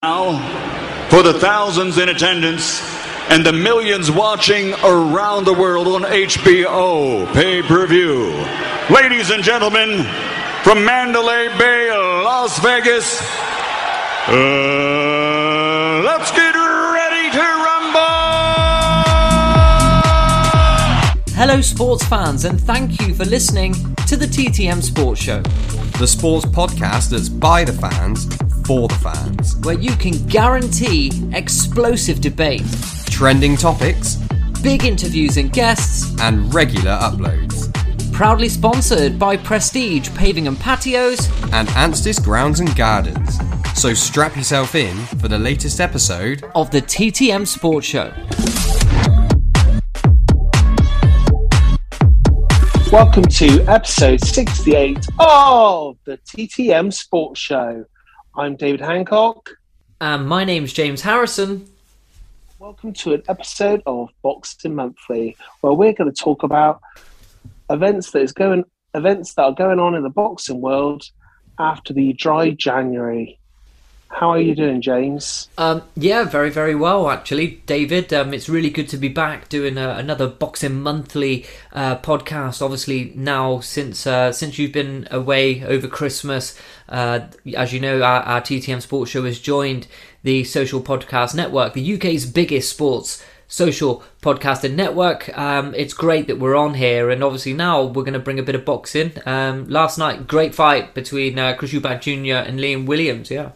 Now, for the thousands in attendance and the millions watching around the world on HBO pay per view. Ladies and gentlemen, from Mandalay Bay, Las Vegas, uh, let's get ready to rumble! Hello, sports fans, and thank you for listening to the TTM Sports Show, the sports podcast that's by the fans for the fans, where you can guarantee explosive debate, trending topics, big interviews and guests, and regular uploads. Proudly sponsored by Prestige Paving and Patios and Anstis Grounds and Gardens. So strap yourself in for the latest episode of the TTM Sports Show. Welcome to episode 68 of the TTM Sports Show. I'm David Hancock. And my name's James Harrison. Welcome to an episode of Boxing Monthly, where we're going to talk about events that is going events that are going on in the boxing world after the dry January. How are you doing, James? Um, yeah, very, very well, actually, David. Um, it's really good to be back doing a, another Boxing Monthly uh, podcast. Obviously, now since uh, since you've been away over Christmas, uh, as you know, our, our, TTM Sports Show has joined the Social Podcast Network, the UK's biggest sports social podcasting network. Um, it's great that we're on here, and obviously now we're going to bring a bit of boxing. Um, last night, great fight between uh, Chris Eubank Jr. and Liam Williams. Yeah.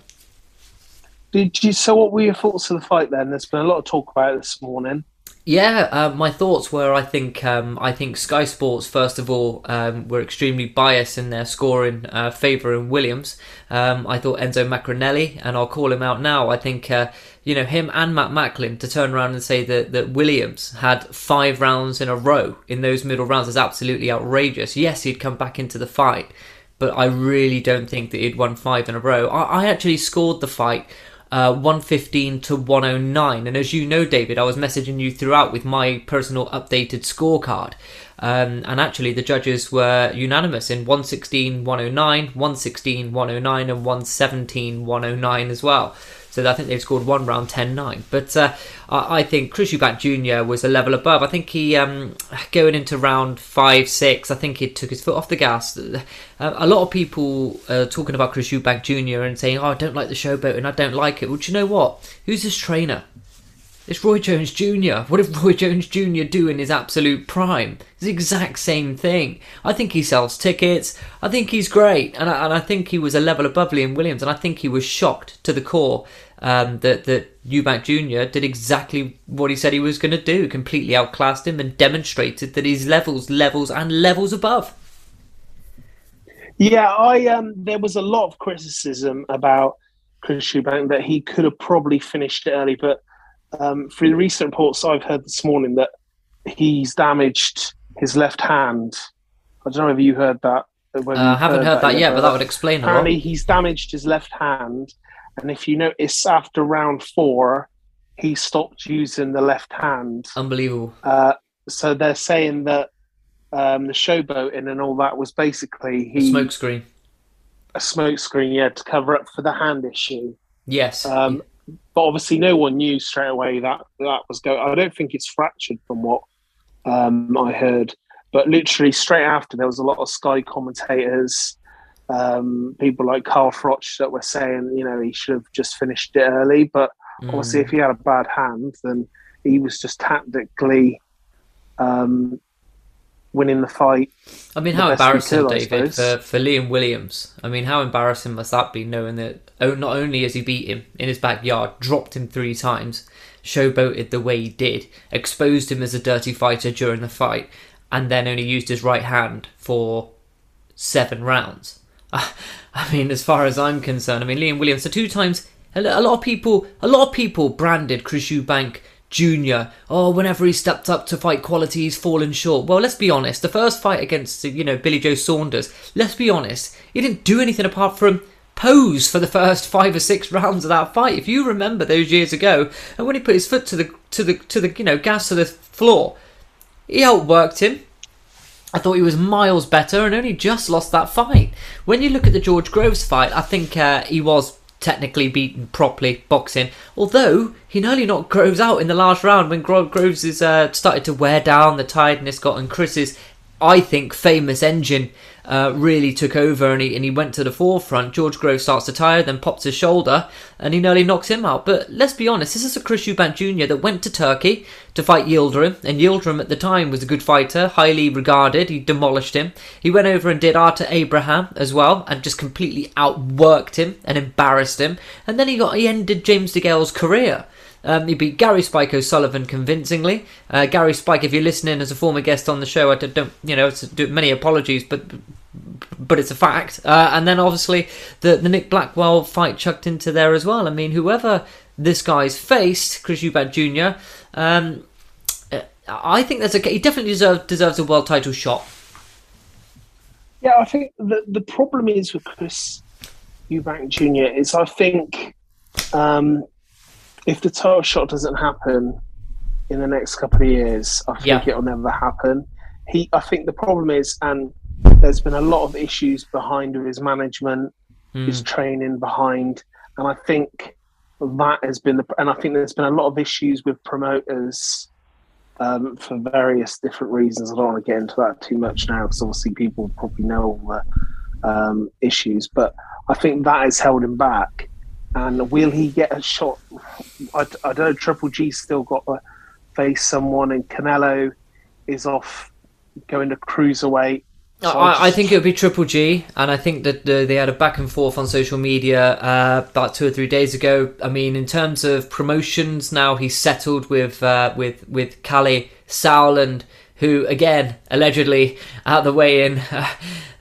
Did you? So, what were your thoughts of the fight? Then there's been a lot of talk about it this morning. Yeah, uh, my thoughts were I think um, I think Sky Sports first of all um, were extremely biased in their scoring uh, favour in Williams. Um, I thought Enzo Maccarinelli, and I'll call him out now. I think uh, you know him and Matt Macklin to turn around and say that that Williams had five rounds in a row in those middle rounds is absolutely outrageous. Yes, he'd come back into the fight, but I really don't think that he'd won five in a row. I, I actually scored the fight uh, 115 to 109. And as you know, David, I was messaging you throughout with my personal updated scorecard. Um, and actually, the judges were unanimous in 116 109, 116 109, and 117 109 as well. So I think they've scored one round 10 9. But uh, I think Chris Eubank Jr. was a level above. I think he, um, going into round 5 6, I think he took his foot off the gas. Uh, a lot of people uh, talking about Chris Eubank Jr. and saying, oh, I don't like the showboat and I don't like it. Well, do you know what? Who's his trainer? It's Roy Jones Jr. What did Roy Jones Jr. do in his absolute prime? It's the exact same thing. I think he sells tickets. I think he's great. And I, and I think he was a level above Liam Williams. And I think he was shocked to the core um, that, that Eubank Jr. did exactly what he said he was going to do. Completely outclassed him and demonstrated that he's levels, levels, and levels above. Yeah, I um, there was a lot of criticism about Chris Eubank that he could have probably finished early, but um, through the recent reports I've heard this morning that he's damaged his left hand. I don't know if you heard that. Uh, I you've haven't heard that yet, but that would explain. Apparently, he's damaged his left hand, and if you notice, after round four, he stopped using the left hand. Unbelievable. Uh, so they're saying that um, the showboating and all that was basically he Smoke screen. a smoke screen, yeah, to cover up for the hand issue. Yes. Um, but obviously, no one knew straight away that that was going. I don't think it's fractured from what um, I heard. But literally straight after, there was a lot of Sky commentators, um, people like Carl Froch that were saying, you know, he should have just finished it early. But obviously, Mm. if he had a bad hand, then he was just tactically um, winning the fight. I mean, how embarrassing, could, David, for, for Liam Williams. I mean, how embarrassing must that be, knowing that oh, not only has he beat him in his backyard, dropped him three times, showboated the way he did, exposed him as a dirty fighter during the fight, and then only used his right hand for seven rounds. I mean, as far as I'm concerned, I mean, Liam Williams, so two times, a lot of people, a lot of people branded Chris Eubank Jr. Oh, whenever he stepped up to fight quality, he's fallen short. Well, let's be honest. The first fight against, you know, Billy Joe Saunders, let's be honest, he didn't do anything apart from pose for the first five or six rounds of that fight. If you remember those years ago, and when he put his foot to the to the to the you know gas to the floor, he outworked him. I thought he was miles better and only just lost that fight. When you look at the George Groves fight, I think uh, he was technically beaten properly boxing. Although he nearly knocked Groves out in the last round when Gro- Groves is uh, started to wear down, the tiredness got, and Chris's, I think, famous engine uh, really took over and he, and he went to the forefront. George Groves starts to tire, then pops his shoulder, and he nearly knocks him out. But let's be honest, this is a Chris Eubank Jr. that went to Turkey to fight Yildirim, and Yildirim at the time was a good fighter, highly regarded. He demolished him. He went over and did Arthur Abraham as well, and just completely outworked him and embarrassed him. And then he got he ended James DeGale's career. Um, he beat Gary Spike O'Sullivan convincingly. Uh, Gary Spike, if you're listening as a former guest on the show, I don't, you know, do many apologies, but but it's a fact. Uh, and then obviously the the Nick Blackwell fight chucked into there as well. I mean, whoever this guy's faced, Chris Eubank Jr. Um, uh, I think that's a he definitely deserves deserves a world title shot. Yeah, I think the the problem is with Chris Eubank Jr. is I think um, if the title shot doesn't happen in the next couple of years, I think Yeah. it'll never happen. He, I think the problem is, and there's been a lot of issues behind with his management, his Hmm. training behind, and I think that has been the, and I think there's been a lot of issues with promoters um, for various different reasons. I don't want to get into that too much now because obviously people probably know all the um, issues, but I think that has held him back. And will he get a shot? I, I don't know. Triple G still got to face someone, and Canelo is off going to cruiserweight. So I, I just- think it would be Triple G, and I think that uh, they had a back and forth on social media uh, about two or three days ago. I mean, in terms of promotions, now he's settled with uh, with with Kalle Sauerland, who again allegedly out the way in uh,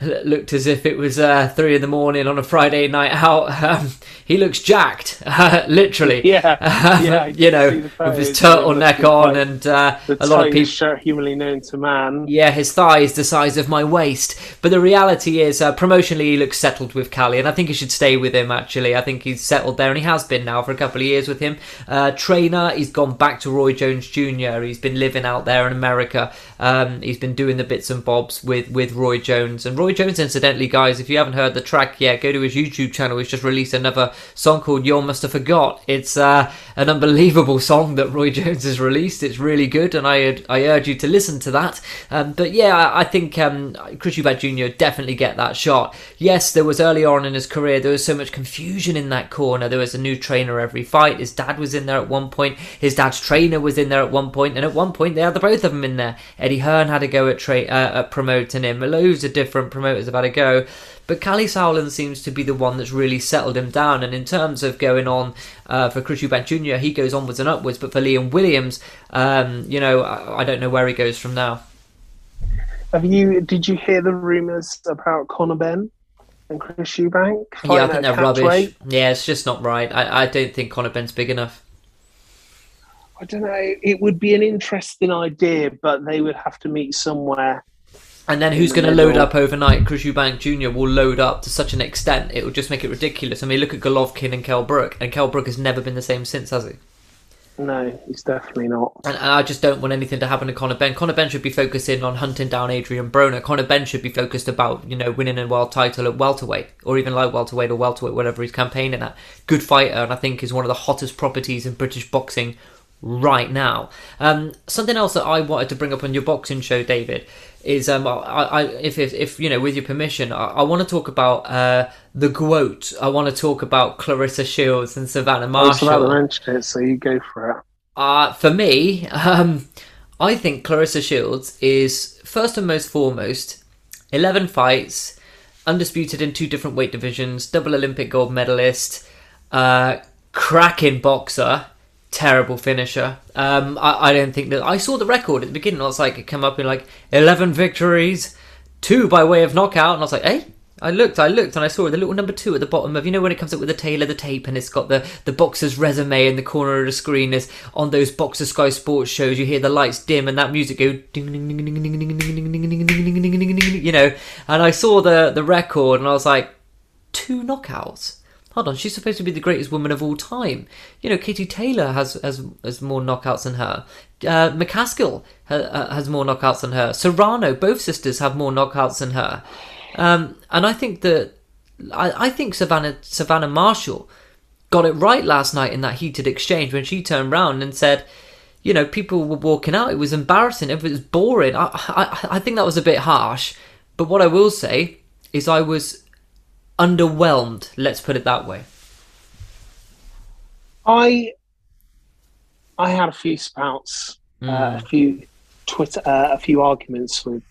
looked as if it was uh, three in the morning on a Friday night out. Um, he looks jacked, literally. Yeah, yeah, you know, with his turtleneck on, like and uh, a lot of people. shirt humanly known to man. Yeah, his thigh is the size of my waist. But the reality is, uh, promotionally, he looks settled with Kalle, and I think he should stay with him, actually. I think he's settled there, and he has been now for a couple of years with him. Uh, trainer, he's gone back to Roy Jones Jr., he's been living out there in America. Um, he's been doing the bits and bobs with, with Roy Jones. And Roy Jones, incidentally, guys, if you haven't heard the track yet, go to his YouTube channel. He's just released another song called You Must Have Forgot. It's uh, an unbelievable song that Roy Jones has released. It's really good, and I I urge you to listen to that. Um, but yeah, I, I think um, Chris Eubank Jr. definitely get that shot. Yes, there was early on in his career, there was so much confusion in that corner. There was a new trainer every fight. His dad was in there at one point. His dad's trainer was in there at one point, and at one point they had the both of them in there. Eddie Hearn had a go at, tra- uh, at promoting him. Loads of different promoters have had a go. But Kalle Sauerland seems to be the one that's really settled him down. And in terms of going on uh, for Chris Eubank Jr., he goes onwards and upwards. But for Liam Williams, um, you know, I, I don't know where he goes from now. Have you? Did you hear the rumours about Conor Benn and Chris Eubank? yeah, I think they're rubbish. Yeah, it's just not right. I, I don't think Conor Benn's big enough. I don't know. It would be an interesting idea, but they would have to meet somewhere. And then who's going to load up overnight? Chris Eubank Jr. will load up to such an extent it will just make it ridiculous. I mean, look at Golovkin and Kell Brook, and Kell Brook has never been the same since, has he? No, he's definitely not. And, and, I just don't want anything to happen to Conor Benn. Conor Benn should be focusing on hunting down Adrian Broner. Conor Benn should be focused about, you know, winning a world title at welterweight, or even light welterweight or welterweight, whatever he's campaigning at. Good fighter, and I think is one of the hottest properties in British boxing right now. Um, something else that I wanted to bring up on your boxing show, David, is um, I, I if, if, if you know, with your permission, I, I want to talk about uh, the GOAT. I want to talk about Claressa Shields and Savannah Marshall. I was about to mention it, so you go for it. Uh, for me, um, I think Claressa Shields is first and most foremost 11 fights, undisputed in two different weight divisions, double Olympic gold medalist, uh, cracking boxer terrible finisher. Um, I, I don't think that I saw the record at the beginning. I was like, it come up in like eleven victories, two by way of knockout, and I was like, hey. I looked, I looked, and I saw the little number two at the bottom of you know when it comes up with the tail of the tape, and it's got the the boxer's resume in the corner of the screen. Is on those boxer Sky Sports shows, you hear the lights dim and that music go you know. And I saw the the record, and I was like, two knockouts hold on, she's supposed to be the greatest woman of all time. You know, Katie Taylor has has, has more knockouts than her. Uh, McCaskill ha, has more knockouts than her. Serrano, both sisters have more knockouts than her. Um, and I think that I, I think Savannah Savannah Marshall got it right last night in that heated exchange when she turned round and said, you know, people were walking out. It was embarrassing. It was boring. I, I, I think that was a bit harsh. But what I will say is I was underwhelmed. Let's put it that way. I I had a few spouts, mm. uh, a few Twitter, uh, a few arguments with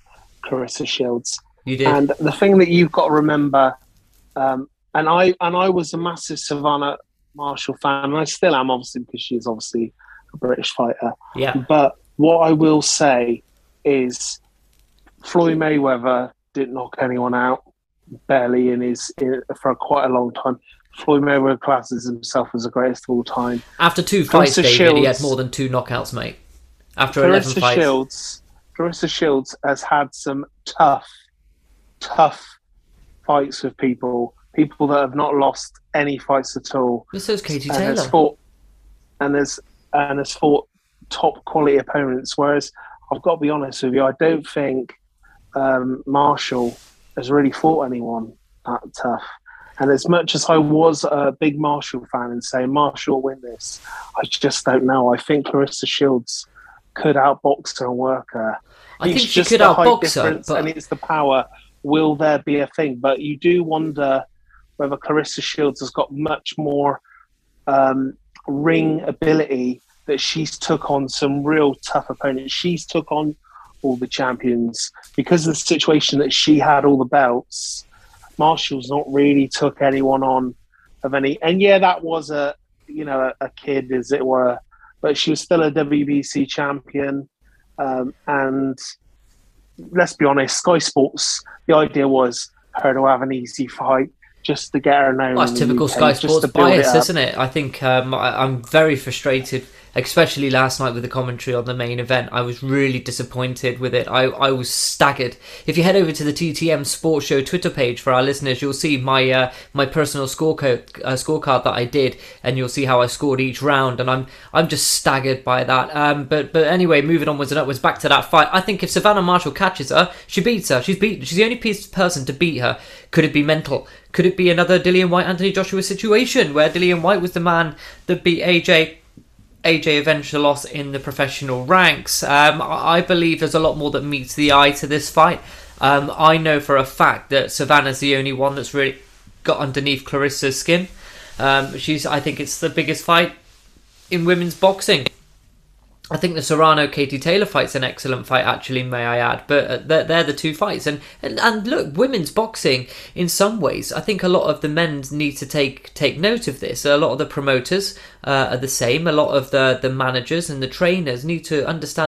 Claressa Shields. You did, and the thing that you've got to remember, um, and I and I was a massive Savannah Marshall fan, and I still am, obviously, because she's obviously a British fighter. Yeah. But what I will say is, Floyd Mayweather didn't knock anyone out barely in his in, for quite a long time. Floyd Mayweather classes himself as the greatest of all time. After two fights, David, Shields, he had more than two knockouts, mate. After Claressa 11 fights. Shields, Claressa Shields has had some tough, tough fights with people, people that have not lost any fights at all. This is Katie and Taylor. Has fought, and has and has fought top quality opponents. Whereas I've got to be honest with you, I don't think um, Marshall has really fought anyone that tough. And as much as I was a big Marshall fan and saying Marshall will win this, I just don't know. I think Claressa Shields could outbox her and work her. I it's think she could outbox her, but... and it's the power. Will there be a thing? But you do wonder whether Claressa Shields has got much more um, ring ability that she's took on some real tough opponents. She's took on all the champions because of the situation that she had all the belts. Marshall's not really took anyone on of any, and yeah, that was a you know a, kid as it were, but she was still a WBC champion. Um, and let's be honest, Sky Sports. The idea was her to have an easy fight just to get her known. That's typical UK, Sky Sports bias, isn't it? I think um, I, I'm very frustrated especially last night with the commentary on the main event. I was really disappointed with it. I, I was staggered. If you head over to the TTM Sports Show Twitter page for our listeners, you'll see my uh, my personal scorecard uh, scorecard that I did, and you'll see how I scored each round. And I'm I'm just staggered by that. Um, but but anyway, moving onwards and upwards back to that fight. I think if Savannah Marshall catches her, she beats her. She's beat. She's the only person to beat her. Could it be mental? Could it be another Dillian Whyte Anthony Joshua situation where Dillian Whyte was the man that beat AJ AJ the loss in the professional ranks. Um, I believe there's a lot more that meets the eye to this fight. Um, I know for a fact that Savannah's the only one that's really got underneath Claressa's skin. Um, she's, I think, it's the biggest fight in women's boxing. I think the Serrano Katie Taylor fight's an excellent fight, actually, may I add. But uh, they're, they're the two fights, and, and and look, women's boxing in some ways, I think a lot of the men need to take take note of this. A lot of the promoters uh, are the same. A lot of the the managers and the trainers need to understand.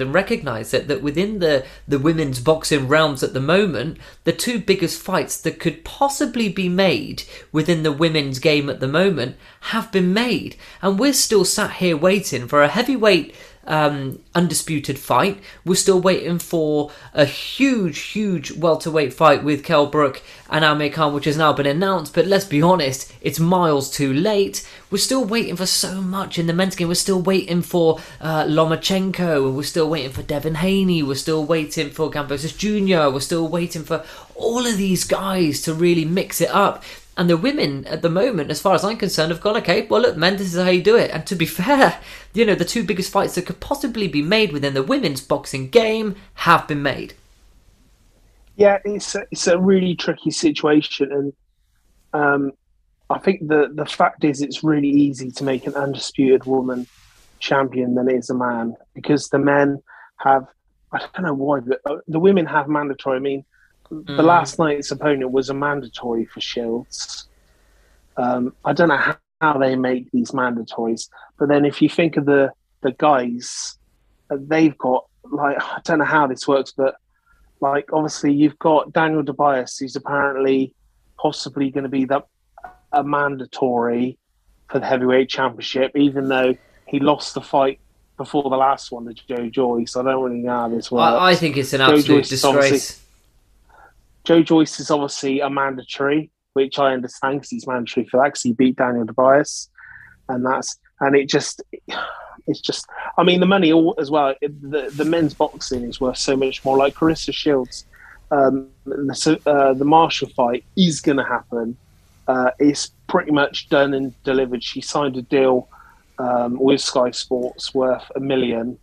And recognise that, that within the, the women's boxing realms at the moment, the two biggest fights that could possibly be made within the women's game at the moment have been made. And we're still sat here waiting for a heavyweight um, undisputed fight. We're still waiting for a huge, huge welterweight fight with Kell Brook and Amir Khan, which has now been announced. But let's be honest, it's miles too late. We're still waiting for so much in the men's game. We're still waiting for uh, Lomachenko, and we're still waiting for Devin Haney. We're still waiting for Gambosis Jr. We're still waiting for all of these guys to really mix it up. And the women at the moment, as far as I'm concerned, have gone, okay, well, look, men, this is how you do it. And to be fair, you know, the two biggest fights that could possibly be made within the women's boxing game have been made. Yeah, it's a, it's a really tricky situation. And um, I think the, the fact is, it's really easy to make an undisputed woman champion than it is a man because the men have, I don't know why, but uh, the women have mandatory. I mean, the Mm. last night's opponent was a mandatory for Shields. Um, I don't know how, how they make these mandatories, but then if you think of the the guys, uh, they've got like I don't know how this works, but like obviously you've got Daniel Dubois, who's apparently possibly going to be the a mandatory for the heavyweight championship, even though he lost the fight before the last one to Joe Joyce. I don't really know how this works. I, I think it's an Joe absolute Joyce disgrace. Joe Joyce is obviously a mandatory, which I understand because he's mandatory for that because he beat Daniel Dubois, and that's and it just it's just I mean the money all as well. The the men's boxing is worth so much more. Like Claressa Shields, um, the uh, the Marshall fight is going to happen. Uh, it's pretty much done and delivered. She signed a deal um, with Sky Sports worth a million.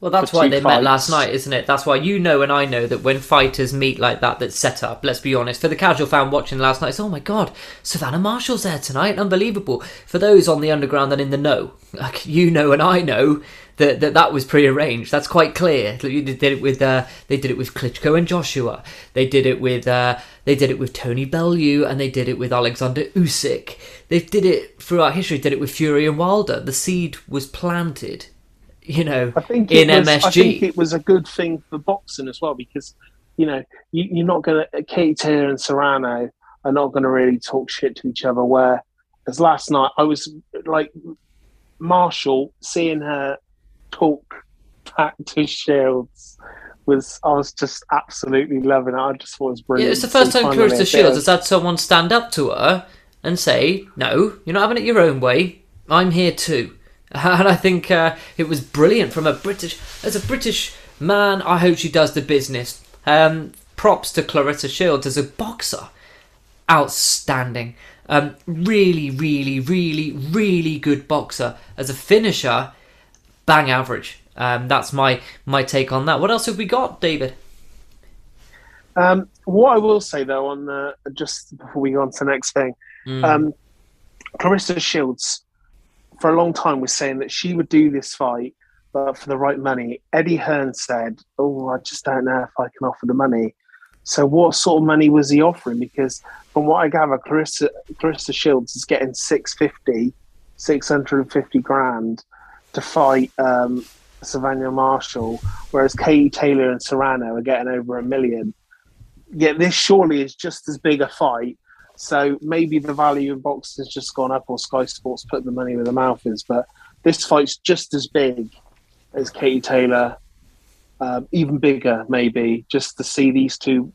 Well, that's why they met last night, isn't it? That's why you know and I know that when fighters meet like that, that's set up. Let's be honest. For the casual fan watching last night, it's oh my god, Savannah Marshall's there tonight, unbelievable. For those on the underground and in the know, like you know and I know that that, that was prearranged. That's quite clear. They did it with uh, they did it with Klitschko and Joshua. They did it with uh, they did it with Tony Bellew and they did it with Alexander Usyk. They did it throughout history. Did it with Fury and Wilder. The seed was planted. You know, I think in was, MSG. I think it was a good thing for boxing as well because you know you, you're not going to Katie Taylor and Serrano are not going to really talk shit to each other. Where as last night I was like Marshall seeing her talk back to Shields was I was just absolutely loving it. I just thought it was brilliant. Yeah, it's the first time Claressa Shields has had someone stand up to her and say, "No, you're not having it your own way. I'm here too." And I think uh, it was brilliant from a British, as a British man. I hope she does the business. Um, props to Claressa Shields as a boxer, outstanding. Um, really, really, really, really good boxer as a finisher. Bang average. Um, that's my my take on that. What else have we got, David? Um, what I will say though, on the just before we go on to the next thing, Mm. um, Claressa Shields, for a long time, was saying that she would do this fight, but for the right money. Eddie Hearn said, "Oh, I just don't know if I can offer the money." So, what sort of money was he offering? Because from what I gather, Claressa Claressa Shields is getting 650, 650 grand to fight um, Savannah Marshall, whereas Katie Taylor and Serrano are getting over a million. Yet this surely is just as big a fight. So maybe the value of boxing has just gone up, or Sky Sports put the money where the mouth is. But this fight's just as big as Katie Taylor, um, even bigger maybe, just to see these two,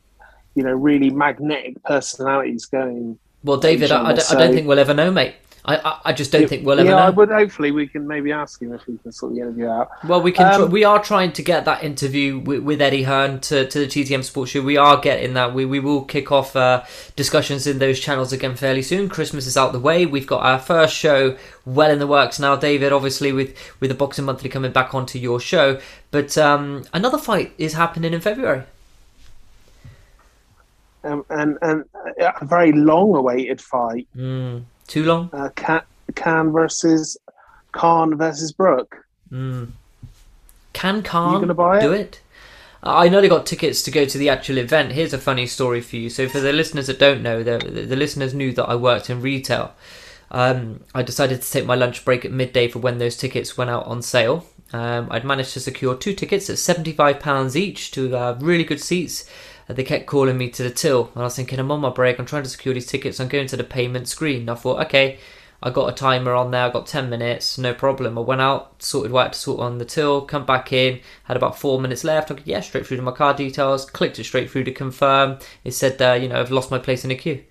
you know, really magnetic personalities going. Well, David, I, I don't- I don't think we'll ever know, mate. I, I, I just don't think we'll ever yeah, know. I would. Hopefully, we can maybe ask him if we can sort the interview out. Well, we can. tr- Um, we are trying to get that interview with, with Eddie Hearn to, to the TTM Sports Show. We are getting that. We we will kick off uh, discussions in those channels again fairly soon. Christmas is out the way. We've got our first show well in the works now, David. Obviously, with with the Boxing Monthly coming back onto your show, but um, another fight is happening in February. um, and and a very long-awaited fight. Mm, too long. Uh, Khan versus Khan versus Brook. Mm. Can Khan gonna buy it? do it? I know they got tickets to go to the actual event. Here's a funny story for you. So, for the listeners that don't know, the, the, the listeners knew that I worked in retail. Um, I decided to take my lunch break at midday for when those tickets went out on sale. Um, I'd managed to secure two tickets at £75 each to uh, really good seats. They kept calling me to the till, and I was thinking, I'm on my break, I'm trying to secure these tickets, I'm going to the payment screen. I thought, okay, I got a timer on there, I got 10 minutes, no problem. I went out, sorted what I had to sort on the till, come back in, had about four minutes left. I could, yeah, straight through to my card details, clicked it straight through to confirm. It said, uh, you know, I've lost my place in the queue.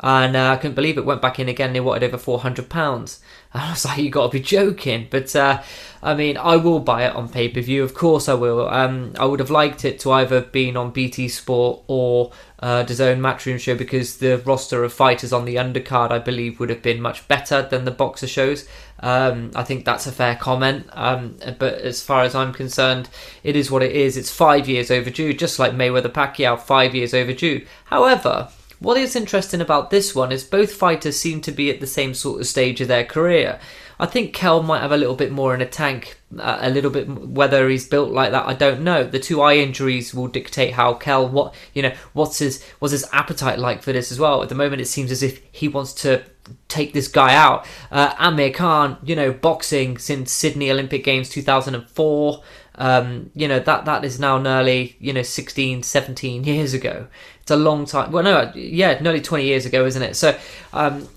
And uh, I couldn't believe it. Went back in again. They wanted over four hundred pounds. And I was like, "You got to be joking!" But uh, I mean, I will buy it on pay per view. Of course, I will. Um, I would have liked it to either have been on BT Sport or uh, DAZN Matchroom show because the roster of fighters on the undercard, I believe, would have been much better than the boxer shows. Um, I think that's a fair comment. Um, but as far as I'm concerned, it is what it is. It's five years overdue, just like Mayweather Pacquiao, five years overdue. However. What is interesting about this one is both fighters seem to be at the same sort of stage of their career. I think Kell might have a little bit more in a tank, uh, a little bit whether he's built like that. I don't know. The two eye injuries will dictate how Kell what you know what's his what's his appetite like for this as well. At the moment, it seems as if he wants to take this guy out. Uh, Amir Khan, you know, boxing since Sydney Olympic Games 2004. Um, you know that that is now nearly you know 16 17 years ago. It's a long time well no yeah nearly 20 years ago isn't it? So um,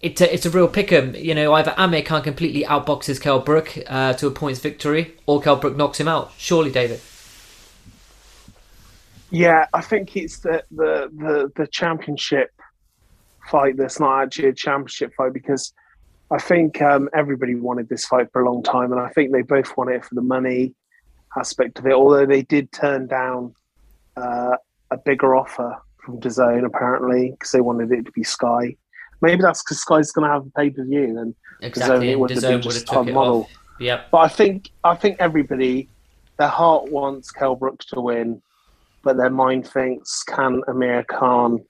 it's a, it's a real pick'em you know either Amir Khan completely outboxes Kell Brook uh, to a points victory or Kell Brook knocks him out. Surely David? Yeah, I think it's the the the, the championship fight that's not actually a championship fight because I think um, everybody wanted this fight for a long time, and I think they both wanted it for the money aspect of it. Although they did turn down uh, a bigger offer from DAZN apparently because they wanted it to be Sky. Maybe that's because Sky's going to have a pay per view, and exactly DAZN, would have been just it model. off yep But I think I think everybody, their heart wants Kell Brooks to win, but their mind thinks can Amir Khan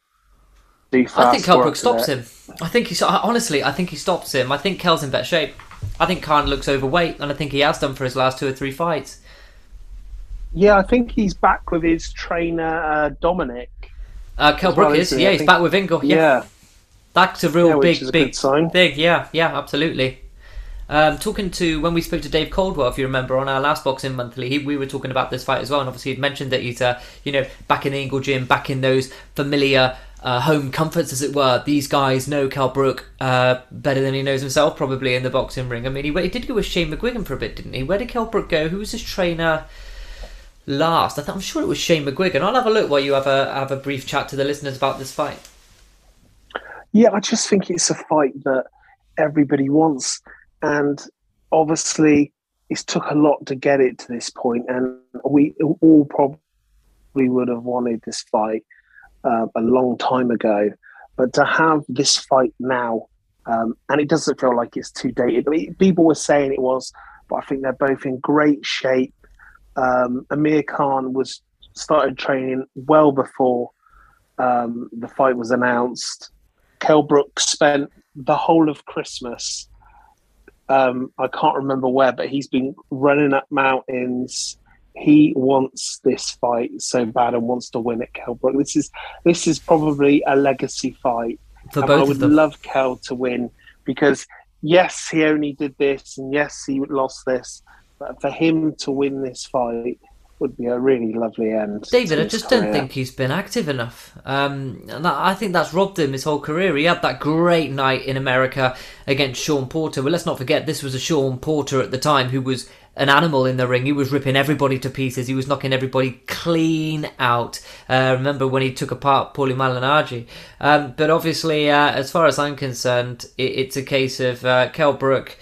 I think work Brook stops him I think he's honestly I think he stops him I think Kell's in better shape I think Khan looks overweight and I think he has done for his last two or three fights Yeah, I think he's back with his trainer uh, Dominic. Uh, Kell As well, Brook is, he? yeah, he's think- back with Ingle. Yeah. Yeah. that's a real Yeah, big, a big sign. thing. Yeah, yeah, absolutely. Um, talking to when we spoke to Dave Coldwell, if you remember, on our last Boxing Monthly, he, we were talking about this fight as well, and obviously he'd mentioned that he's, uh, you know, back in the Ingle gym, back in those familiar uh, home comforts, as it were. These guys know Kell Brook uh, better than he knows himself, probably in the boxing ring. I mean, he, he did go with Shane McGuigan for a bit, didn't he? Where did Kell Brook go? Who was his trainer? Last, I I'm sure it was Shane McGuigan. I'll have a look while you have a have a brief chat to the listeners about this fight. Yeah, I just think it's a fight that everybody wants, and obviously it's took a lot to get it to this point, and we all probably would have wanted this fight uh, a long time ago. But to have this fight now, um, and it doesn't feel like it's too dated. I mean, people were saying it was, but I think they're both in great shape. Um, Amir Khan was started training well before um, the fight was announced. Kell Brook spent the whole of Christmas. Um, I can't remember where, but he's been running up mountains. He wants this fight so bad and wants to win at Kell Brook. This is this is probably a legacy fight. For both I would love Kell to win because yes, he only did this, and yes, he lost this. But for him to win this fight would be a really lovely end. David, I just career. don't think he's been active enough. Um, and I think that's robbed him his whole career. He had that great night in America against Shawn Porter. Well, let's not forget this was a Shawn Porter at the time who was an animal in the ring. He was ripping everybody to pieces. He was knocking everybody clean out. Uh, remember when he took apart Paulie Malignaggi? Um, but obviously, uh, as far as I'm concerned, it, it's a case of uh, Kell Brook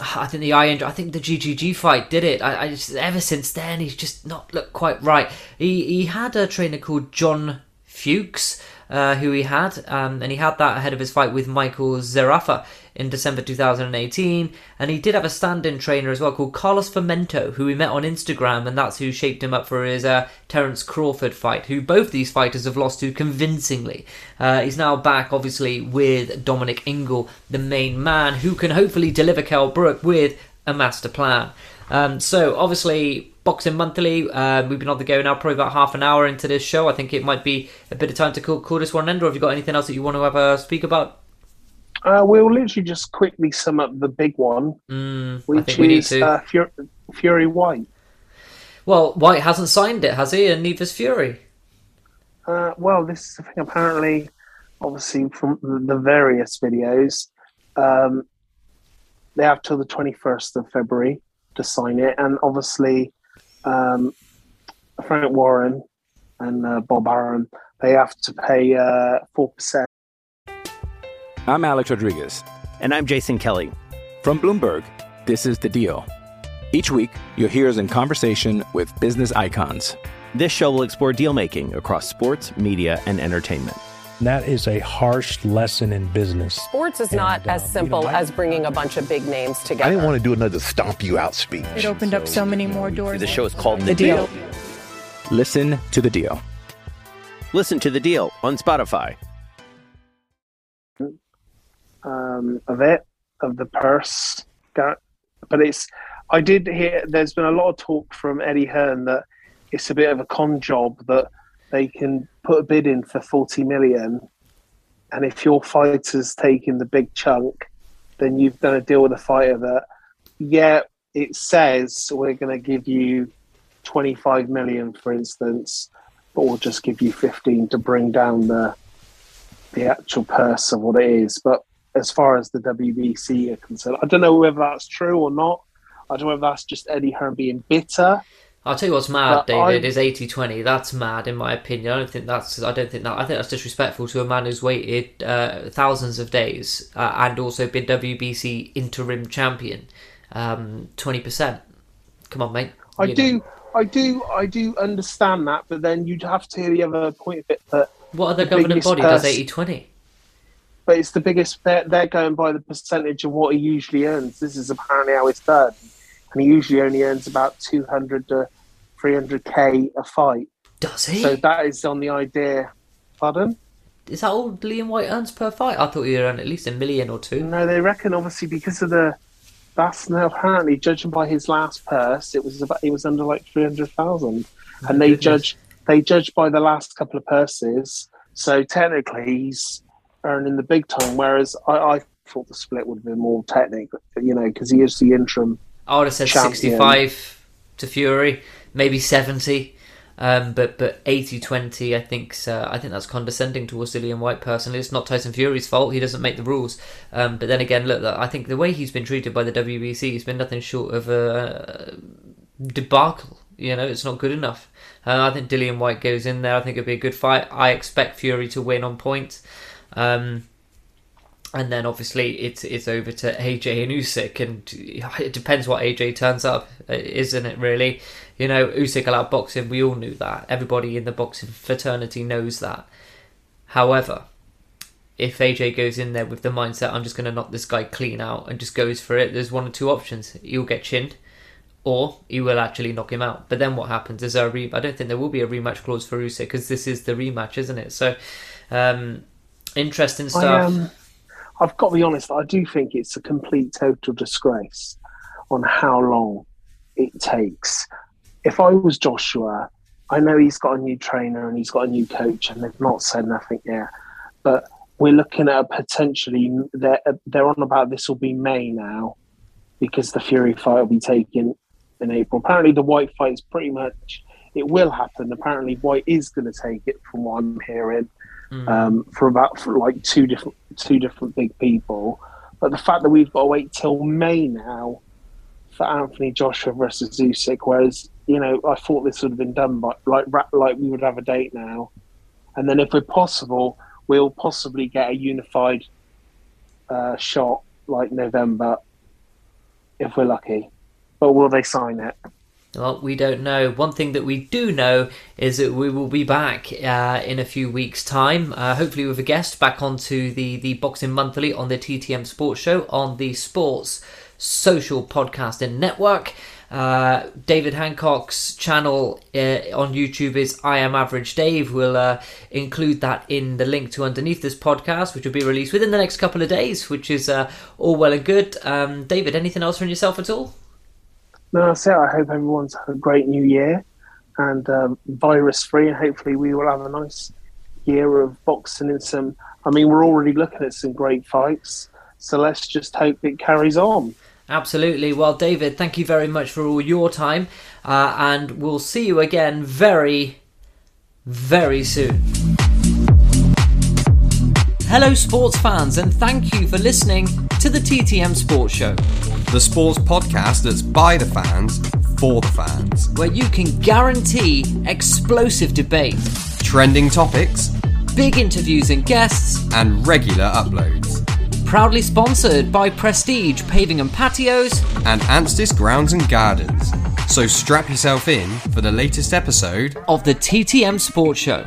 Ah, I think the eye injury, I think the GGG fight did it. I, I just, ever since then, he's just not looked quite right. He he had a trainer called John Fuchs, uh, who he had, um, and he had that ahead of his fight with Michael Zerafa in December 2018. And he did have a stand-in trainer as well called Carlos Fomento, who we met on Instagram, and that's who shaped him up for his uh, Terence Crawford fight, who both these fighters have lost to convincingly. Uh, he's now back, obviously, with Dominic Ingle, the main man, who can hopefully deliver Kell Brook with a master plan. Um, so obviously, Boxing Monthly, uh, we've been on the go now, probably about half an hour into this show. I think it might be a bit of time to call, call this one end. Or have you got anything else that you want to have a speak about? Uh, we'll literally just quickly sum up the big one, mm, which is uh, Fury, Fury Whyte. Well, Whyte hasn't signed it, has he? And neither's Fury. Uh, well, this is the thing. Apparently, obviously, from the various videos, um, they have till the twenty first of February to sign it, and obviously, um, Frank Warren and uh, Bob Arum they have to pay uh, four percent I'm Alex Rodriguez. And I'm Jason Kelly. From Bloomberg, this is The Deal. Each week, you'll hear us in conversation with business icons. This show will explore deal making across sports, media, and entertainment. That is a harsh lesson in business. Sports is and, not as simple you know, as bringing a bunch of big names together. I didn't want to do another stomp you out speech. It opened so, up so many more doors. The show is called The, the deal. deal. Listen to the deal. Listen to the deal on Spotify um, of it, of the purse. But it's, I did hear, there's been a lot of talk from Eddie Hearn that it's a bit of a con job that they can put a bid in for 40 million. And if your fighter's taking the big chunk, then you've done a deal with a fighter that, yeah, it says we're going to give you 25 million, for instance, but we'll just give you 15 to bring down the the actual purse of what it is. But as far as the WBC are concerned. I don't know whether that's true or not. I don't know whether that's just Eddie Hearn being bitter. I'll tell you what's mad, David, I, is 80-20. That's mad in my opinion. I don't think that's I don't think that I think that's disrespectful to a man who's waited uh, thousands of days uh, and also been WBC interim champion. Um, 20%. Come on, mate. I you do. I do I do understand that, but then you'd have to hear the other point of it that what other governing body does 80-20? but it's the biggest. They're, they're going by the percentage of what he usually earns. This is apparently how it's done, and he usually only earns about two hundred to three hundred k a fight. Does he? So that is on the idea. Pardon? Is that all Liam White earns per fight? I thought he earned at least a million or two. No, they reckon obviously because of the. That's now apparently judging by his last purse, it was about it was under like three hundred thousand, oh, and they goodness. judge they judge by the last couple of purses. So technically, he's earning the big time. Whereas I, I thought the split would have been more technical, you know, because he is the interim. I would have said champion. 65 to Fury, maybe 70. Um, but but 80-20, I think uh, I think that's condescending towards Dillian Whyte personally. It's not Tyson Fury's fault; he doesn't make the rules. Um, but then again, look, I think the way he's been treated by the WBC has been nothing short of a debacle. You know, it's not good enough. Uh, I think Dillian Whyte goes in there. I think it'll be a good fight. I expect Fury to win on points. Um, and then obviously it's it's over to AJ and Usyk, and it depends what AJ turns up, isn't it? Really, you know, Usyk allowed boxing. We all knew that. Everybody in the boxing fraternity knows that. However, if AJ goes in there with the mindset, I'm just going to knock this guy clean out, and just goes for it, there's one or two options. He'll get chinned, or he will actually knock him out. But then what happens? Is there a re- I don't think there will be a rematch clause for Usyk because this is the rematch, isn't it? So. Um, Interesting stuff. I, um, I've got to be honest. I do think it's a complete total disgrace on how long it takes. If I was Joshua, I know he's got a new trainer and he's got a new coach, and they've not said nothing yet. But we're looking at potentially they're they're on about this will be May now, because the Fury fight will be taking in April. Apparently, the Whyte fight is pretty much it will happen. Apparently, Whyte is going to take it, from what I'm hearing, mm. um, for about for like two different two different big people. But the fact that we've got to wait till May now for Anthony Joshua versus Usyk, whereas you know I thought this would have been done by like like we would have a date now, and then if we're possible, we'll possibly get a unified uh, shot like November if we're lucky. But will they sign it? Well, we don't know. One thing that we do know is that we will be back uh, in a few weeks' time, uh, hopefully with a guest back onto the, the Boxing Monthly on the TTM Sports Show on the Sports Social Podcasting Network. Uh, David Hancock's channel uh, on YouTube is I Am Average Dave. We'll uh, include that in the link to underneath this podcast, which will be released within the next couple of days, which is uh, all well and good. Um, David, anything else from yourself at all? No, that's it. I hope everyone's had a great new year and um, virus free, and hopefully we will have a nice year of boxing and some. I mean, we're already looking at some great fights, so let's just hope it carries on. Absolutely. Well, David, thank you very much for all your time, uh, and we'll see you again very, very soon. Hello, sports fans, and thank you for listening to the TTM Sports Show, the sports podcast that's by the fans for the fans, where you can guarantee explosive debate, trending topics, big interviews and guests, and regular uploads. Proudly sponsored by Prestige Paving and Patios and Anstis Grounds and Gardens. So strap yourself in for the latest episode of the TTM Sports Show.